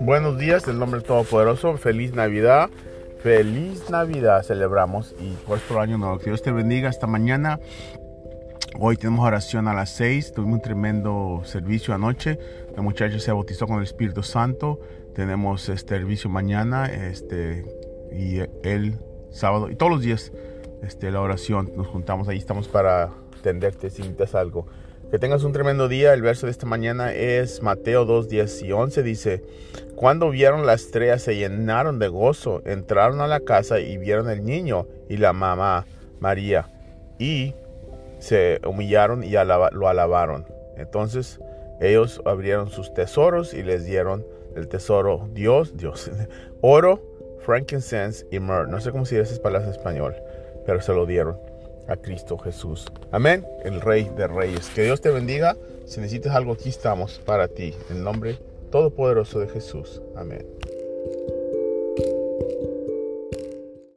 Buenos días, en nombre Todopoderoso, feliz Navidad, feliz Navidad celebramos y próspero año nuevo. Que Dios te bendiga. Esta mañana. Hoy tenemos oración a las 6, tuvimos un tremendo servicio anoche, el muchacho se bautizó con el Espíritu Santo, tenemos este servicio mañana este, y el sábado y todos los días este, la oración, nos juntamos. Ahí, estamos para atenderte si necesitas algo. Que tengas un tremendo día. El verso de esta mañana es Mateo 2, 10 y 11. Dice, cuando vieron la estrella se llenaron de gozo, entraron a la casa y vieron el niño y la mamá María y se humillaron y lo alabaron. Entonces ellos abrieron sus tesoros y les dieron el tesoro Dios, Dios, oro, frankincense y myrrh. No sé cómo se dice esas palabras en español, pero se lo dieron a Cristo Jesús. Amén, el Rey de Reyes. Que Dios te bendiga. Si necesitas algo, aquí estamos para ti. En nombre todopoderoso de Jesús. Amén.